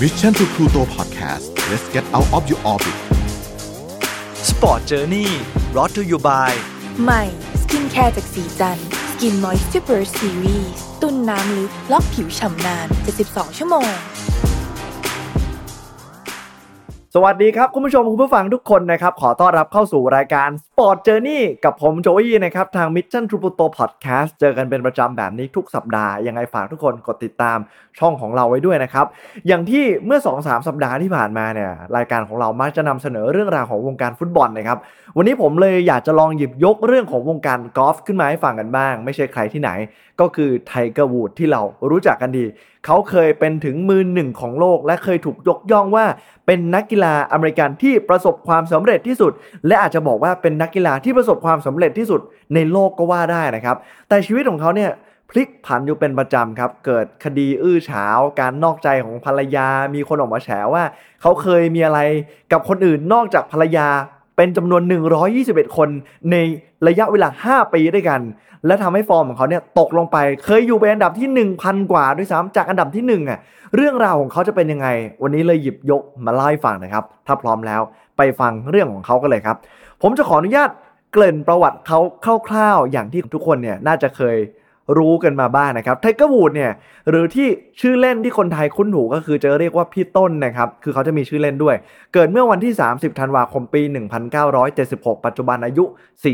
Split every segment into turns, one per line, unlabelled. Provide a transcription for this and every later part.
Mission to Pluto Podcast let's get out of your orbit
Sport Journey brought to you by
ใหม่ skincare จากศรีจันทร์ Skin Moisture Series ตุนน้ำลึกล็อกผิวฉ่ำนาน 72 ชั่วโมง
สวัสดีครับ คุณผู้ชม คุณผู้ฟังทุกคนนะครับ ขอต้อนรับเข้าสู่รายการ Sport Journey กับผมโจอี้นะครับ ทาง Mission to Pluto Podcast เจอกันเป็นประจำแบบนี้ทุกสัปดาห์ ยังไงฝากทุกคนกดติดตามช่องของเราไว้ด้วยนะครับ อย่างที่เมื่อ 2-3 สัปดาห์ที่ผ่านมาเนี่ยรายการของเรามักจะนำเสนอเรื่องราวของวงการฟุตบอลนะครับวันนี้ผมเลยอยากจะลองหยิบยกเรื่องของวงการกอล์ฟขึ้นมาให้ฟังกันบ้าง ไม่ใช่ใครที่ไหน ก็คือไทเกอร์วูดที่เรารู้จักกันดีเขาเคยเป็นถึงมือหนึ่งของโลก และเคยถูกยกย่องว่า เป็นนักกีฬาอเมริกันที่ประสบความสำเร็จที่สุด และอาจจะบอกว่าเป็นนักกีฬาที่ประสบความสำเร็จที่สุดในโลกก็ว่าได้นะครับ แต่ชีวิตของเขาเนี่ยพลิกผันอยู่เป็นประจำครับ เกิดคดีอื้อฉาว การนอกใจของภรรยา มีคนออกมาแฉว่า เขาเคยมีอะไรกับคนอื่นนอกจากภรรยา เป็นจำนวน 121 คนในระยะเวลา 5 ปีด้วยกัน และทำให้ฟอร์มของเขาเนี่ยตกลงไป เคยอยู่เป็นอันดับที่ 1,000 กว่าด้วยซ้ำจากอันดับที่1อะเรื่องราวของเขาจะเป็นยังไง วันนี้เลยหยิบยกมาเล่าให้ฟังนะครับ ถ้าพร้อมแล้วไปฟังเรื่องของเขากันเลยครับ ผมจะขออนุญาตเกริ่นประวัติเขาคร่าวๆ อย่างที่ทุกคนเนี่ยน่าจะเคย รู้กันมาบ้างนะครับไทเกอร์วูดเนี่ยหรือที่ชื่อเล่นที่คนไทยคุ้นหูก็คือจะเรียกว่าพี่ต้นนะครับ คือเขาจะมีชื่อเล่นด้วย เกิดเมื่อวันที่ 30 ธันวาคมปี 1976 ปัจจุบันอายุ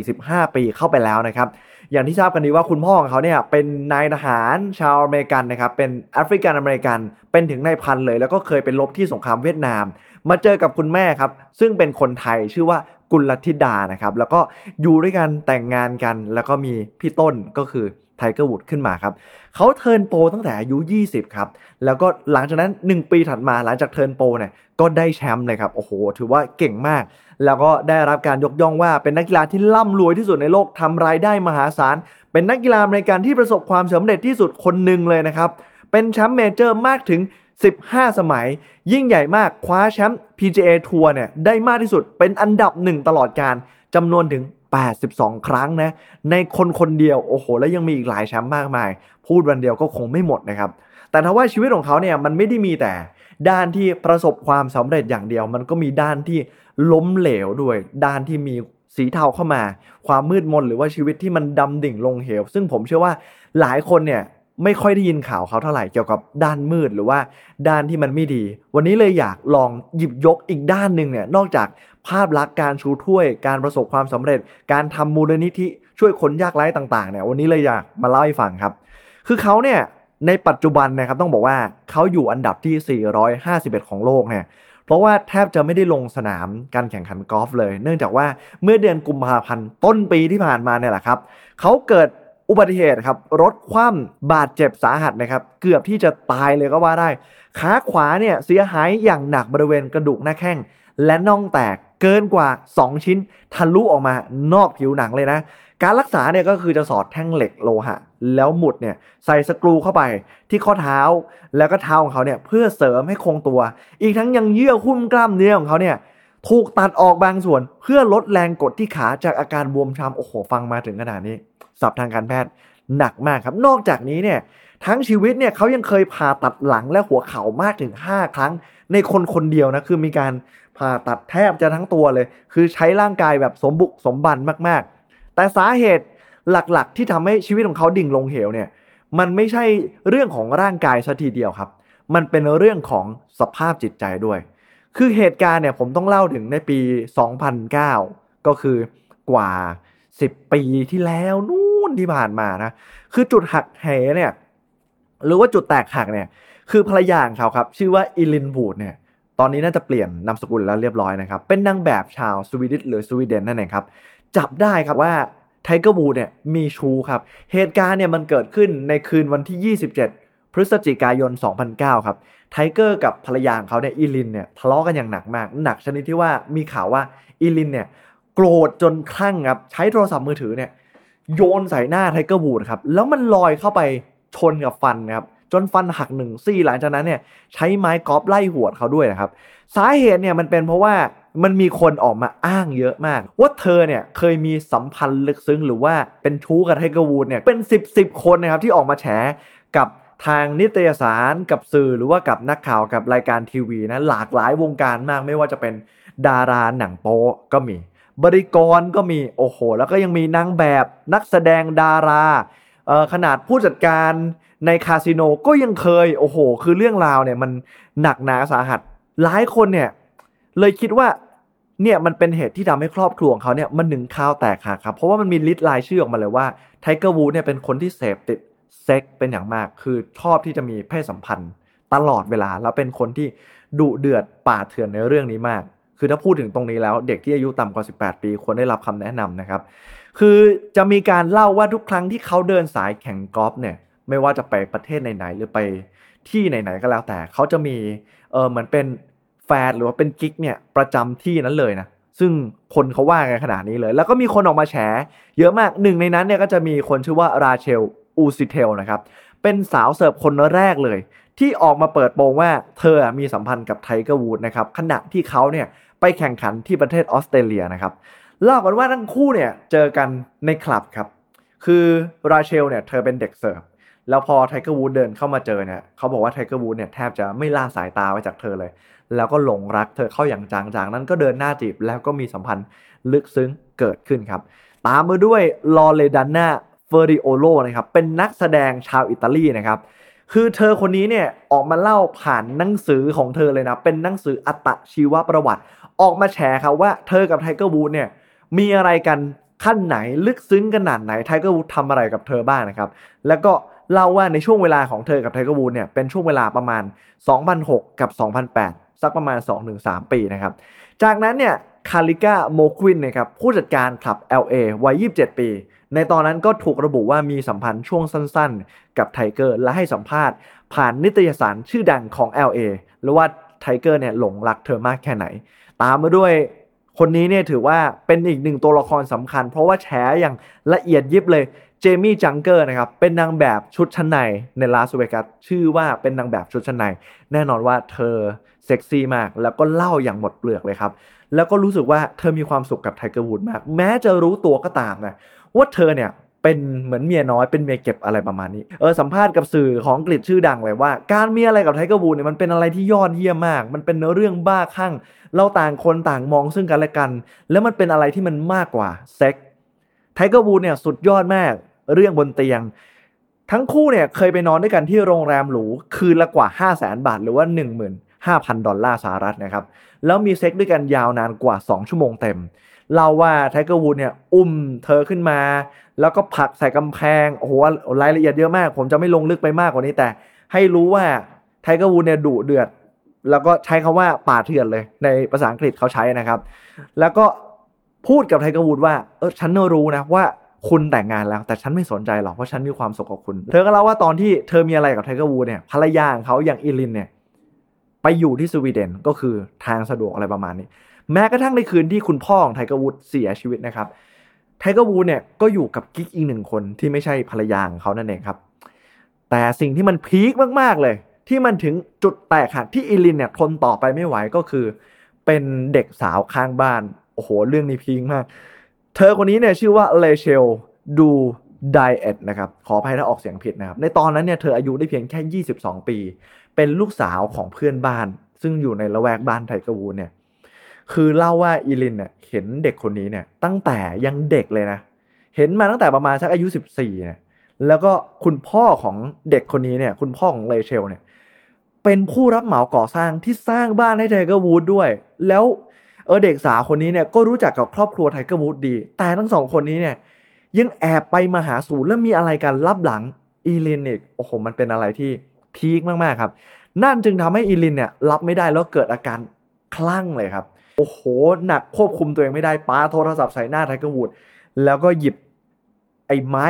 45 ปีเข้าไปแล้วนะครับ อย่างที่ทราบกันดีว่าคุณพ่อของเขาเนี่ยเป็นนายทหารชาวอเมริกันนะครับ เป็นแอฟริกันอเมริกัน เป็นถึงนายพันเลย แล้วก็เคยเป็นลบที่สงครามเวียดนาม มาเจอกับคุณแม่ครับ ซึ่งเป็นคนไทยชื่อว่ากุลธิดานะครับ แล้วก็อยู่ด้วยกันแต่งงานกัน แล้วก็มีพี่ต้นก็คือ ไทเกอร์วูดขึ้นมาครับเขา turn pro ตั้งแต่อายุ 20 ครับ แล้วก็หลังจากนั้น 1 ปีถัดมาหลังจาก turn pro เนี่ยก็ได้แชมป์เลยครับ โอ้โห ถือว่าเก่งมาก แล้วก็ได้รับการยกย่องว่าเป็นนักกีฬาที่ร่ำรวยที่สุดในโลกทำรายได้มหาศาล เป็นนักกีฬาอเมริกันที่ประสบความสำเร็จที่สุดคนหนึ่งเลยนะครับ เป็นแชมป์เมเจอร์มากถึง 15 สมัย ยิ่งใหญ่มากคว้าแชมป์ PGA ทัวร์เนี่ยได้มากที่สุดเป็นอันดับหนึ่งตลอดการจำนวนถึง 82 ครั้งนะ ในคนคนเดียวโอ้โห แล้วยังมีอีกหลายแชมป์มากมาย พูดวันเดียวก็คงไม่หมดนะครับ แต่ถ้าว่าชีวิตของเขาเนี่ยมันไม่ได้มีแต่ด้านที่ประสบความสำเร็จอย่างเดียว มันก็มีด้านที่ล้มเหลวด้วย ด้านที่มีสีเทาเข้ามา ความมืดมนหรือว่าชีวิตที่มันดำดิ่งลงเหว ซึ่งผมเชื่อว่าหลายคนเนี่ย ไม่ค่อยได้ยินข่าวเขาเท่าไหร่เกี่ยวกับด้านมืดหรือว่าด้านที่มันไม่ดี วันนี้เลยอยากลองหยิบยกอีกด้านหนึ่งเนี่ยนอกจากภาพลักษณ์การชูถ้วย การประสบความสำเร็จ การทำมูลนิธิช่วยคนยากไร้ต่างๆเนี่ยวันนี้เลยอยากมาเล่าให้ฟังครับ คือเขาเนี่ยในปัจจุบันนะครับต้องบอกว่าเขาอยู่อันดับที่ 451 ของโลกเนี่ยเพราะว่าแทบจะไม่ได้ลงสนามการแข่งขันกอล์ฟเลย เนื่องจากว่าเมื่อเดือนกุมภาพันธ์ต้นปีที่ผ่านมาเนี่ยแหละครับเขาเกิด อุบัติเหตุครับรถคว่ำบาดเจ็บสาหัสนะครับ เกือบที่จะตายเลยก็ว่าได้ขาขวาเนี่ยเสียหายอย่างหนักบริเวณกระดูกหน้าแข้งและน่องแตกเกินกว่า 2 ชิ้นทะลุออกมานอกผิวหนังเลยนะ การรักษาเนี่ยก็คือจะสอดแท่งเหล็กโลหะ แล้วหมุดเนี่ยใส่สกรูเข้าไปที่ข้อเท้าแล้วก็เท้าของเขาเนี่ยเพื่อเสริมให้คงตัว อีกทั้งยังเยื่อหุ้มกล้ามเนื้อของเขาเนี่ยถูกตัดออกบางส่วนเพื่อลดแรงกดที่ขาจากอาการบวมช้ำโอ้โหฟังมาถึงขนาดนี้ ศัพท์ทางการแพทย์หนักมากครับ นอกจากนี้เนี่ยทั้งชีวิตเนี่ยเขายังเคยผ่าตัดหลังและหัวเข่ามากถึง 5 ครั้ง ในคนคนเดียวนะคือมีการผ่าตัดแทบจะทั้งตัวเลย คือใช้ร่างกายแบบสมบุกสมบันมากๆ แต่สาเหตุหลักๆ ที่ทำให้ชีวิตของเขาดิ่งลงเหวเนี่ยมันไม่ใช่เรื่องของร่างกายซะทีเดียวครับ มันเป็นเรื่องของสภาพจิตใจด้วย คือเหตุการณ์เนี่ยผมต้องเล่าถึงในปี 2009 ก็คือกว่า 10 ปีที่แล้วนู่ นที่ผ่านมานะคือจุดหักเหเนี่ยหรือว่าจุดแตกหักเนี่ย คือภรรยาของเขาครับชื่อว่าอิลินบูดเนี่ยตอนนี้น่าจะเปลี่ยนนามสกุลแล้วเรียบร้อยนะครับ เป็นนางแบบชาวสวีดิชหรือสวีเดนนั่นเองครับ จับได้ครับว่าไทเกอร์วูดเนี่ยมีชู้ครับ เหตุการณ์เนี่ยมันเกิดขึ้นในคืนวันที่ 27 พฤศจิกายน 2009 ครับไทเกอร์กับภรรยาของเขาเนี่ยอิลินเนี่ยทะเลาะกันอย่างหนักมาก หนักชนิดที่ว่ามีข่าวว่าอิลินเนี่ยโกรธจนคลั่งครับใช้โทรศัพท์มือถือเนี่ย โยนใส่หน้าไทเกอร์วูดครับแล้วมันลอยเข้าไปชนกับฟันครับจนฟันหักหนึ่งซี่หลังจากนั้นเนี่ยใช้ไม้กอล์ฟไล่หวดเขาด้วยนะครับ สาเหตุเนี่ยมันเป็นเพราะว่ามันมีคนออกมาอ้างเยอะมาก ว่าเธอเนี่ยเคยมีสัมพันธ์ลึกซึ้งหรือว่าเป็นชู้กับไทเกอร์วูดเนี่ยเป็น 10 ๆ คนนะครับที่ออกมาแฉกับทางนิตยสารกับสื่อหรือว่ากับนักข่าวกับรายการทีวีนะหลากหลายวงการมากไม่ว่าจะเป็นดาราหนังโป๊ก็มี บริกรก็มีโอ้โห แล้วก็ยังมีนางแบบนักแสดงดาราขนาดผู้จัดการในคาสิโนก็ยังเคย โอ้โห คือเรื่องราวเนี่ยมันหนักหนาสาหัส หลายคนเนี่ยเลยคิดว่าเนี่ยมันเป็นเหตุที่ทำให้ครอบครัวของเขาเนี่ยมันหนึ่งข้าวแตกหักครับ เพราะว่ามันมี list รายชื่อออกมาเลยว่าไทเกอร์วูดเนี่ยเป็นคนที่เสพติดเซ็กเป็นอย่างมาก คือชอบที่จะมีเพศสัมพันธ์ตลอดเวลา แล้วเป็นคนที่ดุเดือดป่าเถื่อนในเรื่องนี้มาก คือถ้าพูดถึงตรงนี้แล้วเด็กที่อายุต่ำกว่า 18 ปีควรได้รับคำแนะนำนะครับ คือจะมีการเล่าว่าทุกครั้งที่เขาเดินสายแข่งกอล์ฟเนี่ยไม่ว่าจะไปประเทศไหนๆหรือไปที่ไหนๆก็แล้วแต่เขาจะมีเออเหมือนเป็นแฟนหรือว่าเป็นกิ๊กเนี่ยประจำที่นั้นเลยนะซึ่งคนเขาว่ากันขนาดนี้เลย แล้วก็มีคนออกมาแฉเยอะมากหนึ่งในนั้นเนี่ยก็จะมีคนชื่อว่าราเชลอูซิเทลนะครับเป็นสาวเสิร์ฟคนแรกเลย ที่ออกมาเปิดโปงว่าเธอมีสัมพันธ์กับไทเกอร์วูดนะครับขณะที่เขาเนี่ย ไปแข่งขันที่ประเทศออสเตรเลียนะครับเล่ากันว่าทั้งคู่เนี่ยเจอกันในคลับครับ คือราเชลเนี่ยเธอเป็นเด็กเสิร์ฟแล้วพอไทเกอร์วูดเดินเข้ามาเจอเนี่ยเขาบอกว่าไทเกอร์วูดเนี่ยแทบจะไม่ล่าสายตาไว้จากเธอเลย แล้วก็หลงรักเธอเข้าอย่างจังจากนั้นก็เดินหน้าจีบแล้วก็มีสัมพันธ์ลึกซึ้งเกิดขึ้นครับ ตามมาด้วยลอเรดาน่าเฟอริโอโลนะครับเป็นนักแสดงชาวอิตาลีนะครับคือเธอคนนี้เนี่ยออกมาเล่าผ่านหนังสือของเธอเลยนะ เป็นหนังสืออัตชีวประวัติ ออกมาแชร์ครับว่าเธอกับไทเกอร์วูดเนี่ยมีอะไรกันขั้นไหนลึกซึ้งขนาดไหนไทเกอร์วูดทำอะไรกับเธอบ้างนะครับ แล้วก็เล่าว่าในช่วงเวลาของเธอกับไทเกอร์วูดเนี่ยเป็นช่วงเวลาประมาณ 2006 กับ 2008 สักประมาณ 2-3 ปีนะครับ จากนั้นเนี่ยคาริก้าโมควินนะครับผู้จัดการคลับ LA วัย 27 ปี ในตอนนั้นก็ถูกระบุว่ามีสัมพันธ์ช่วงสั้นๆ กับไทเกอร์และให้สัมภาษณ์ ผ่านนิตยสารชื่อดังของ LA หรือว่าไทเกอร์เนี่ยหลงรักเธอมากแค่ไหน ตามมาด้วยคนนี้เนี่ยถือว่าเป็นอีกหนึ่งตัวละครสำคัญ เพราะว่าแฉอย่างละเอียดยิบเลยเจมี่จังเกอร์นะครับเป็นนางแบบชุดชั้นในในลาสเวกัสชื่อว่าเป็นนางแบบชุดชั้นใน แน่นอนว่าเธอเซ็กซี่มาก แล้วก็เล่าอย่างหมดเปลือกเลยครับ แล้วก็รู้สึกว่าเธอมีความสุขกับไทเกอร์วูดมาก แม้จะรู้ตัวก็ตามนะว่าเธอเนี่ย เป็นเหมือนเมียน้อยเป็นเมียเก็บอะไรประมาณนี้เออสัมภาษณ์กับสื่อของอังกฤษชื่อดังเลยว่า การมีอะไรกับไทเกอร์วูดเนี่ยมันเป็นอะไรที่ยอดเยี่ยมมาก มันเป็นเรื่องบ้าคลั่งเราต่างคนต่างมองซึ่งกันและกัน แล้วมันเป็นอะไรที่มันมากกว่าเซ็กซ์ไทเกอร์วูดเนี่ยสุดยอดมากเรื่องบนเตียง ทั้งคู่เนี่ยเคยไปนอนด้วยกันที่โรงแรมหรูคืนละกว่า 5 0 0แสนบาทหรือว่า 5,000 ดอลลาร์สหรัฐนะครับ แล้วมีเซ็กซ์ด้วยกันยาวนานกว่า 2 ชั่วโมงเต็ม เล่าว่าไทเกอร์วูดเนี่ยอุ้มเธอขึ้นมา แล้วก็ผลักใส่กำแพง โอ้โห รายละเอียดเยอะมาก ผมจะไม่ลงลึกไปมากกว่านี้แต่ ให้รู้ว่าไทเกอร์วูดเนี่ยดุเดือด แล้วก็ใช้คำว่าป่าเถื่อนเลย ในภาษาอังกฤษเขาใช้นะครับ แล้วก็พูดกับไทเกอร์วูดว่า เออฉันรู้นะว่าคุณแต่งงานแล้วแต่ฉันไม่สนใจหรอกเพราะฉันมีความสุขกับคุณ เธอก็เล่าว่าตอนที่เธอมีอะไรกับไทเกอร์วูดเนี่ยภรรยาของเขาอย่างอีลินเนี่ย ไปอยู่ที่สวีเดนก็คือทางสะดวกอะไรประมาณนี้ แม้กระทั่งในคืนที่คุณพ่อของไทเกอร์วูดเสียชีวิตนะครับไทเกอร์วูดเนี่ยก็อยู่กับกิ๊กอีกหนึ่งคนที่ไม่ใช่ภรรยาของเขานั่นเองครับ แต่สิ่งที่มันพีคมากๆเลย ที่มันถึงจุดแตกหักที่อีลินเนี่ยทนต่อไปไม่ไหวก็คือ เป็นเด็กสาวข้างบ้านโอ้โหเรื่องนี้พีคมาก เธอคนนี้เนี่ยชื่อว่าเรเชล คูดริเอทนะครับ ขออภัยถ้าออกเสียงผิดนะครับ ในตอนนั้นเนี่ยเธออายุได้เพียงแค่ 22 ปี เป็นลูกสาวของเพื่อนบ้าน ซึ่งอยู่ในละแวกบ้านไทเกอร์วูดเนี่ย คือเล่าว่าอีลินเนี่ยเห็นเด็กคนนี้เนี่ยตั้งแต่ยังเด็กเลยนะ เห็นมาตั้งแต่ประมาณสักอายุ 14เนี่ย แล้วก็คุณพ่อของเด็กคนนี้เนี่ย คุณพ่อของเรเชลเนี่ย เป็นผู้รับเหมาก่อสร้างที่สร้างบ้านให้ไทเกอร์วูดด้วย แล้วเออเด็กสาวคนนี้เนี่ยก็รู้จักกับครอบครัวไทเกอร์วูดดี แต่ทั้งสองคนนี้เนี่ย ยังแอบไปมาหาสู่แล้วมีอะไรกันลับหลังอีลินอีกโอ้โหมันเป็นอะไรที่พีคมากๆครับ นั่นจึงทำให้อีลินเนี่ยรับไม่ได้แล้วเกิดอาการคลั่งเลยครับ โอ้โห หนักควบคุมตัวเองไม่ได้ปาโทรศัพท์ใส่หน้าไทเกอร์วูดแล้วก็หยิบไอ้ไม้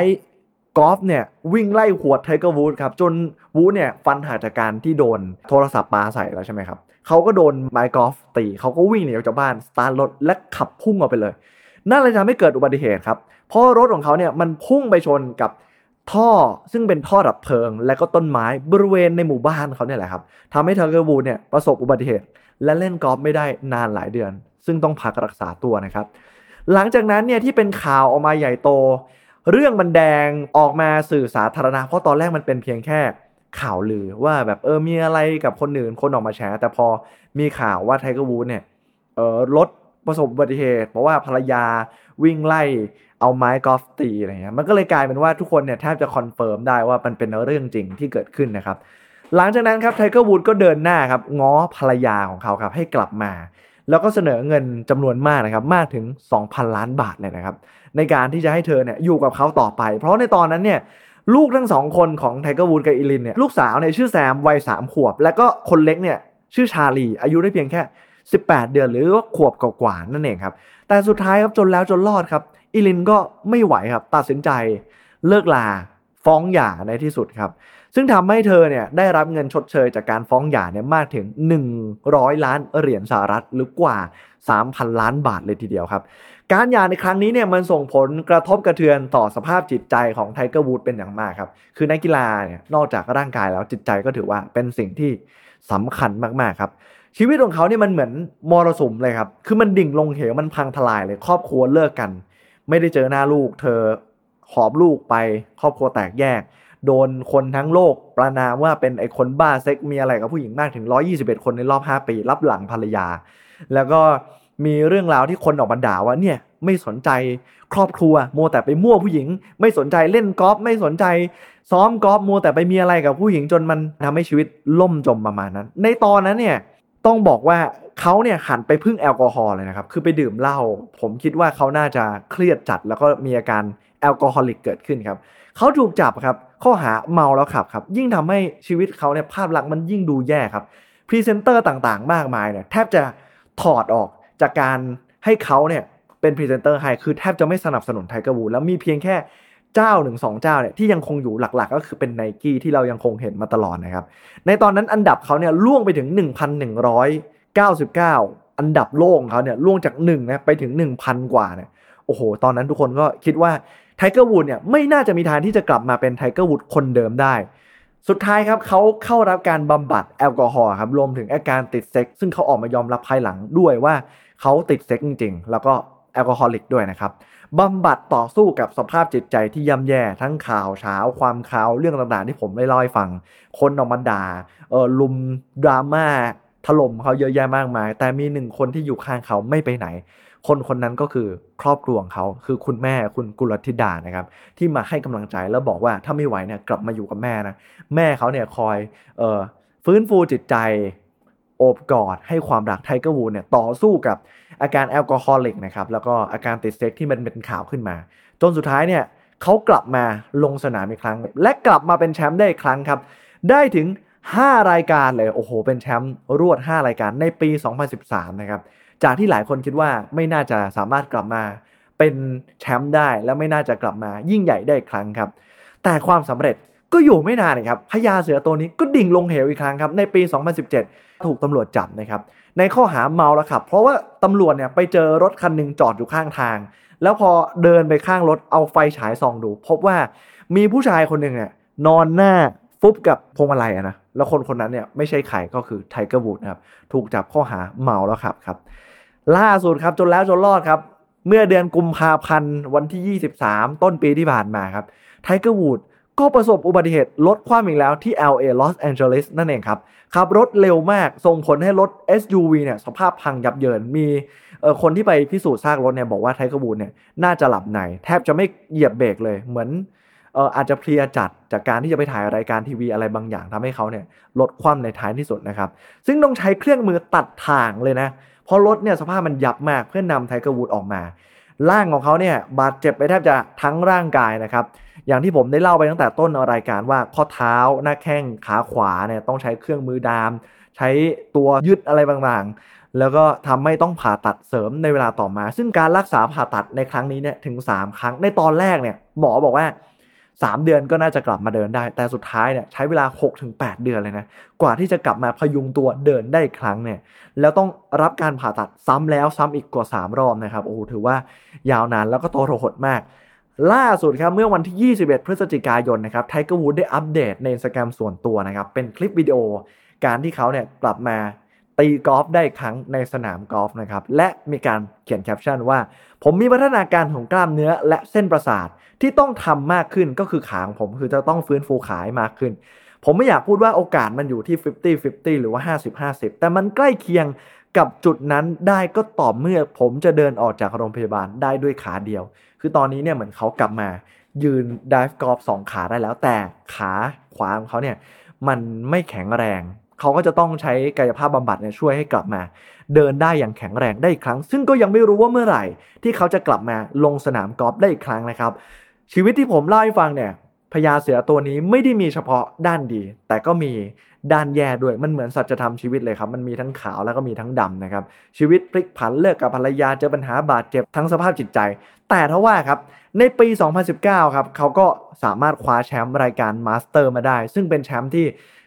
กอล์ฟเนี่ยวิ่งไล่หวดไทเกอร์วูดครับจนวูดเนี่ยฟันหักจากการที่โดนโทรศัพท์ปาใส่แล้วใช่ไหมครับเขาก็โดนไม้กอล์ฟตีเขาก็วิ่งหนีออกจากบ้านสตาร์ทรถและขับพุ่งออกไปเลย นั่นเลยทำให้เกิดอุบัติเหตุครับ เพราะรถของเขาเนี่ยมันพุ่งไปชนกับท่อซึ่งเป็นท่อดับเพลิง และก็ต้นไม้บริเวณในหมู่บ้านเขาเนี่ยแหละครับทำให้เทอร์เกอร์วูดเนี่ยประสบอุบัติเหตุ และเล่นกอล์ฟไม่ได้นานหลายเดือน ซึ่งต้องพักรักษาตัวนะครับ หลังจากนั้นเนี่ยที่เป็นข่าวออกมาใหญ่โต เรื่องมันแดงออกมาสู่สาธารณะเพราะตอนแรกมันเป็นเพียงแค่ข่าวลือว่าแบบเออมีอะไรกับคนอื่นคนออกมาแฉแต่พอมีข่าวว่าไทเกอร์วูดเนี่ยเออรถ ประสบอุบัติเหตุเพราะว่าภรรยาวิ่งไล่เอาไม้กอล์ฟตีอะไรเงี้ยมันก็เลยกลายเป็นว่าทุกคนเนี่ยแทบจะคอนเฟิร์มได้ว่ามันเป็นเรื่องจริงที่เกิดขึ้นนะครับ หลังจากนั้นครับไทเกอร์วูดก็เดินหน้าครับง้อภรรยาของเขาครับให้กลับมา แล้วก็เสนอเงินจำนวนมากนะครับมากถึง 2,000 ล้านบาทเลยนะครับ ในการที่จะให้เธอเนี่ยอยู่กับเขาต่อไป เพราะในตอนนั้นเนี่ยลูกทั้งสองคนของไทเกอร์วูดกับอีลินเนี่ยลูกสาวเนี่ยชื่อแซมวัยสามขวบ แล้วก็คนเล็กเนี่ยชื่อชาลีอายุได้เพียงแค่ 18 เดือน หรือว่าขวบกว่าๆนั่นเองครับ แต่สุดท้ายครับจนแล้วจนรอดครับอีลินก็ไม่ไหวครับตัดสินใจเลิกลาฟ้องหย่าในที่สุดครับ ซึ่งทำให้เธอเนี่ยได้รับเงินชดเชยจากการฟ้องหย่าเนี่ยมากถึง 100 ล้านเหรียญสหรัฐหรือกว่า 3,000 ล้านบาทเลยทีเดียวครับ การหย่าในครั้งนี้เนี่ยมันส่งผลกระทบกระเทือนต่อสภาพจิตใจของไทเกอร์วูดเป็นอย่างมากครับ คือนักกีฬาเนี่ยนอกจากร่างกายแล้วจิตใจก็ถือว่าเป็นสิ่งที่สำคัญมากๆครับ ชีวิตของเขาเนี่ยมันเหมือนมรสุมเลยครับ คือมันดิ่งลงเหวมันพังทลายเลย ครอบครัวเลิกกัน ไม่ได้เจอหน้าลูก เธอหอบลูกไป ครอบครัวแตกแยก โดนคนทั้งโลกประนามว่าเป็นไอ้คนบ้าเซ็กมีอะไรกับผู้หญิงมากถึง 121 คนในรอบ 5 ปี รับหลังภรรยา แล้วก็มีเรื่องราวที่คนออกมาด่าว่าเนี่ยไม่สนใจครอบครัวมัวแต่ไปมั่วผู้หญิง ไม่สนใจเล่นกอล์ฟไม่สนใจ ซ้อมกอล์ฟมัวแต่ไปมีอะไรกับผู้หญิงจนมันทำให้ชีวิตล่มจมประมาณนั้น ในตอนนั้นเนี่ย ต้องบอกว่าเขาเนี่ยหันไปพึ่งแอลกอฮอล์เลยนะครับ คือไปดื่มเหล้า ผมคิดว่าเขาน่าจะเครียดจัด แล้วก็มีอาการ alcoholic เกิดขึ้นครับ เขาถูกจับครับ ข้อหาเมาแล้วขับครับ ยิ่งทำให้ชีวิตเขาเนี่ยภาพลักษณ์มันยิ่งดูแย่ครับ พรีเซนเตอร์ต่างๆ มากมายเนี่ยแทบจะถอดออกจากการให้เขาเนี่ยเป็นพรีเซนเตอร์ให้ คือแทบจะไม่สนับสนุนไทเกอร์วูดแล้วมีเพียงแค่ เจ้าหนึ่งสองเจ้าเนี่ยที่ยังคงอยู่หลักๆ ก็คือเป็นไนกี้ที่เรายังคงเห็นมาตลอดนะครับ ในตอนนั้นอันดับเขาเนี่ยร่วงไปถึง 1,199 อันดับโลกของเขาเนี่ยร่วงจาก1นะไปถึง 1,000 กว่าเนี่ยโอ้โห ตอนนั้นทุกคนก็คิดว่าไทเกอร์วูดเนี่ยไม่น่าจะมีทางที่จะกลับมาเป็นไทเกอร์วูดคนเดิมได้ สุดท้ายครับเขาเข้ารับการบำบัดแอลกอฮอล์ครับรวมถึงอาการติดเซ็กซ์ซึ่งเขาออกมายอมรับภายหลังด้วยว่าเขาติดเซ็กซ์จริงๆ แล้วก็ alcoholic ด้วยนะครับบำบัดต่อสู้กับสภาพจิตใจที่ย่ำแย่ทั้งข่าวฉาวความข่าวเรื่องต่างๆที่ผมได้เล่าให้ฟัง คนออกมาด่าเออรุมดราม่าถล่มเขาเยอะแยะมากมาย แต่มีหนึ่งคนที่อยู่ข้างเขาไม่ไปไหน คนคนนั้นก็คือครอบครัวของเขา คือคุณแม่คุณกุลธิดานะครับ ที่มาให้กำลังใจแล้วบอกว่าถ้าไม่ไหวเนี่ยกลับมาอยู่กับแม่นะแม่เขาเนี่ยคอยเออฟื้นฟูจิตใจโอบกอดให้ความรักไทเกอร์วูดเนี่ยต่อสู้กับ อาการ alcoholic นะครับแล้วก็อาการติดเซ็กซ์ที่มันเป็นข่าวขึ้นมา จนสุดท้ายเนี่ยเขากลับมาลงสนามอีกครั้ง และกลับมาเป็นแชมป์ได้อีกครั้งครับ ได้ถึง 5 รายการเลยโอ้โห เป็นแชมป์รวด 5 รายการในปี 2013 นะครับจากที่หลายคนคิดว่าไม่น่าจะสามารถกลับมาเป็นแชมป์ได้และไม่น่าจะกลับมายิ่งใหญ่ได้อีกครั้งครับ แต่ความสำเร็จก็อยู่ไม่นานนะครับพญาเสือตัวนี้ก็ดิ่งลงเหวอีกครั้งครับในปี 2017 ถูกตำรวจจับนะครับ ในข้อหาเมาแล้วขับ เพราะว่าตำรวจเนี่ยไปเจอรถคันหนึ่งจอดอยู่ข้างทาง แล้วพอเดินไปข้างรถเอาไฟฉายส่องดู พบว่ามีผู้ชายคนหนึ่งเนี่ยนอนหน้าฟุบกับพวงมาลัยนะแล้วคนคนนั้นเนี่ยไม่ใช่ใครก็คือไทเกอร์วูดนะครับถูกจับข้อหาเมาแล้วขับครับล่าสุดครับจนแล้วจนรอดครับ เมื่อเดือนกุมภาพันธ์วันที่ 23 ต้นปีที่ผ่านมาครับไทเกอร์วูด ก็ประสบอุบัติเหตุรถคว่ำอีกแล้วที่ LA Los Angeles นั่นเองครับ ขับรถเร็วมากส่งผลให้รถ SUV เนี่ยสภาพพังยับเยินมีคนที่ไปพิสูจน์ซากรถเนี่ยบอกว่าไทเกอร์วูดเนี่ยน่าจะหลับใน แทบจะไม่เหยียบเบรกเลยเหมือนอาจจะเพลียจัดจากการที่จะไปถ่ายรายการทีวีอะไรบางอย่างทำให้เขาเนี่ยรถคว่ำในท้ายที่สุดนะครับ ซึ่งต้องใช้เครื่องมือตัดถ่างเลยนะ เพราะรถเนี่ยสภาพมันยับมากเพื่อนำไทเกอร์วูดออกมา ร่างของเขาเนี่ยบาดเจ็บไปแทบจะทั้งร่างกายนะครับ อย่างที่ผมได้เล่าไปตั้งแต่ต้นรายการว่าข้อเท้าหน้าแข้งขาขวาเนี่ยต้องใช้เครื่องมือดาม ใช้ตัวยึดอะไรบางๆ แล้วก็ทำให้ต้องผ่าตัดเสริมในเวลาต่อมา ซึ่งการรักษาผ่าตัดในครั้งนี้เนี่ยถึง 3 ครั้งในตอนแรกเนี่ยหมอบอกว่า 3 เดือนก็น่าจะกลับมาเดินได้ แต่สุดท้ายเนี่ยใช้เวลา 6-8 เดือนเลยนะกว่าที่จะกลับมาพยุงตัวเดินได้อีกครั้งเนี่ยแล้วต้องรับการผ่าตัดซ้ำแล้วซ้ำอีกกว่า 3 รอบนะครับโอ้ถือว่ายาวนานแล้วก็โตโรหดมาก ล่าสุดครับเมื่อวันที่ 21 พฤศจิกายนนะครับไทเกอร์วูดได้อัปเดตในสแกมส่วนตัวนะครับเป็นคลิปวิดีโอการที่เขาเนี่ยกลับมา ตีกอล์ฟได้ครั้งในสนามกอล์ฟนะครับ และมีการเขียนแคปชั่นว่า ผมมีพัฒนาการของกล้ามเนื้อและเส้นประสาทที่ต้องทำมากขึ้นก็คือขาของผมคือจะต้องฟื้นฟูขามากขึ้นผผมไม่อยากพูดว่าโอกาสมันอยู่ที่ 50-50 หรือว่า 50-50 แต่มันใกล้เคียงกับจุดนั้นได้ก็ต่อเมื่อผมจะเดินออกจากโรงพยาบาลได้ด้วยขาเดียว คือตอนนี้เนี่ยเหมือนเขากลับมา ยืนดิฟกอล์ฟสองขาได้แล้วแต่ขาขวาของเขาเนี่ยมันไม่แข็งแรง เขาก็จะต้องใช้กายภาพบำบัดเนี่ยช่วยให้กลับมา เดินได้อย่างแข็งแรงได้อีกครั้ง ซึ่งก็ยังไม่รู้ว่าเมื่อไหร่ ที่เขาจะกลับมาลงสนามกอล์ฟได้อีกครั้งนะครับ ชีวิตที่ผมเล่าให้ฟังเนี่ยพญาเสือตัวนี้ไม่ได้มีเฉพาะด้านดี แต่ก็มีด้านแย่ด้วยมันเหมือนสัจธรรมชีวิตเลยครับ มันมีทั้งขาวแล้วก็มีทั้งดำนะครับ ชีวิตพลิกผันเลิกกับภรรยาเจอปัญหาบาดเจ็บทั้งสภาพจิตใจ แต่ทว่าครับ ในปี 2019 ครับเขาก็สามารถคว้าแชมป์รายการมาสเตอร์มาได้ ซึ่งเป็นแชมป์ที่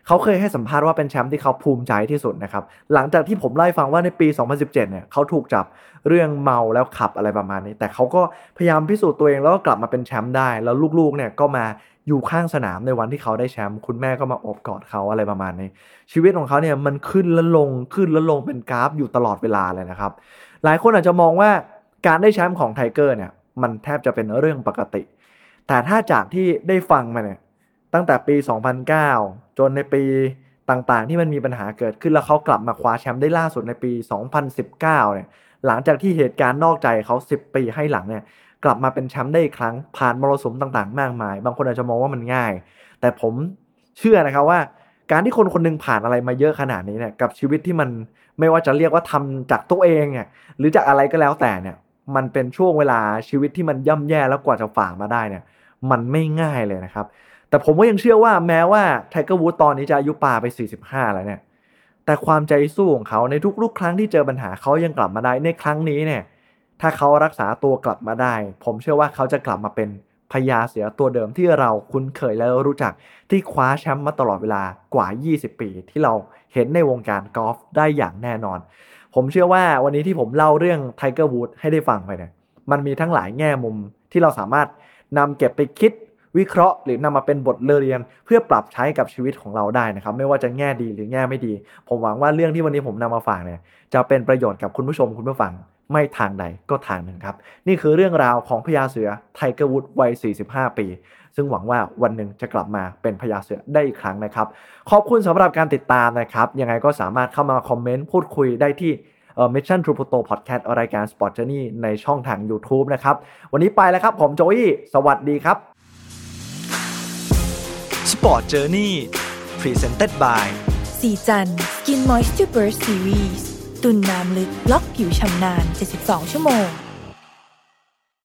เขาเคยให้สัมภาษณ์ว่าเป็นแชมป์ที่เขาภูมิใจที่สุดนะครับ หลังจากที่ผมเล่าให้ฟังว่าในปี 2017 เนี่ยเขาถูกจับเรื่องเมาแล้วขับอะไรประมาณนี้ แต่เขาก็พยายามพิสูจน์ตัวเองแล้วก็กลับมาเป็นแชมป์ได้ แล้วลูกๆ เนี่ยก็มาอยู่ข้างสนามในวันที่เขาได้แชมป์คุณแม่ก็มาโอบกอดเขาอะไรประมาณนี้ ชีวิตของเขาเนี่ยมันขึ้นแล้วลงขึ้นแล้วลงเป็นกราฟอยู่ตลอดเวลาเลยนะครับ หลายคนอาจจะมองว่าการได้แชมป์ของไทเกอร์เนี่ยมันแทบจะเป็นเรื่องปกติ แต่ถ้าจากที่ได้ฟังมาเนี่ย ตั้งแต่ปี 2009 จนในปีต่างๆ ที่มันมีปัญหาเกิดขึ้นแล้วเขากลับมาคว้าแชมป์ได้ล่าสุดในปี 2019 เนี่ยหลังจากที่เหตุการณ์นอกใจเขา 10 ปีให้หลังเนี่ยกลับมาเป็นแชมป์ได้อีกครั้งผ่านมรสุมต่างๆ มากมาย บางคนอาจจะมองว่ามันง่าย แต่ผมเชื่อนะครับว่า การที่คนคนหนึ่งผ่านอะไรมาเยอะขนาดนี้เนี่ยกับชีวิตที่มันไม่ว่าจะเรียกว่าทำจากตัวเองเนี่ยหรือจากอะไรก็แล้วแต่เนี่ยมันเป็นช่วงเวลาชีวิตที่มันย่ำแย่แล้วกว่าจะฝ่ามาได้เนี่ยมันไม่ง่ายเลยนะครับ แต่ผมก็ยังเชื่อว่าแม้ว่าไทเกอร์วูดตอนนี้จะอายุปาไป 45 แล้วเนี่ย แต่ความใจสู้ของเขาในทุกๆ ครั้งที่เจอปัญหาเขายังกลับมาได้ในครั้งนี้เนี่ย ถ้าเขารักษาตัวกลับมาได้ ผมเชื่อว่าเขาจะกลับมาเป็นพญาเสือตัวเดิมที่เราคุ้นเคยและรู้จักที่คว้าแชมป์มาตลอดเวลากว่า 20 ปี ที่เราเห็นในวงการกอล์ฟได้อย่างแน่นอน ผมเชื่อว่าวันนี้ที่ผมเล่าเรื่องไทเกอร์วูดให้ได้ฟังไปเนี่ยมันมีทั้งหลายแง่มุมที่เราสามารถนำเก็บไปคิด วิเคราะห์ หรือนำมาเป็นบทเรียน เพื่อปรับใช้กับชีวิตของเราได้นะครับ ไม่ว่าจะแง่ดีหรือแง่ไม่ดี ผมหวังว่าเรื่องที่วันนี้ผมนำมาฝากเนี่ยจะเป็นประโยชน์กับคุณผู้ชมคุณผู้ฟังไม่ทางใดก็ทางหนึ่งครับ นี่คือเรื่องราวของพญาเสือไทเกอร์วูดวัย 45 ปี ซึ่งหวังว่าวันหนึ่งจะกลับมาเป็นพญาเสือได้อีกครั้งนะครับ ขอบคุณสำหรับการติดตามนะครับ ยังไงก็สามารถเข้ามาคอมเมนต์พูดคุยได้ที่เอ่อ Mission True Photo Podcast รายการ Sport Journey ในช่องทาง YouTube นะครับ วันนี้ไปแล้วครับ ผมโจอี้สวัสดีครับ
Sport Journey Presented by
สีจัน Skin Moisture Burst Series ตุนน้ำลึก ล็อกผิวชำนาน 72 ชั่วโมง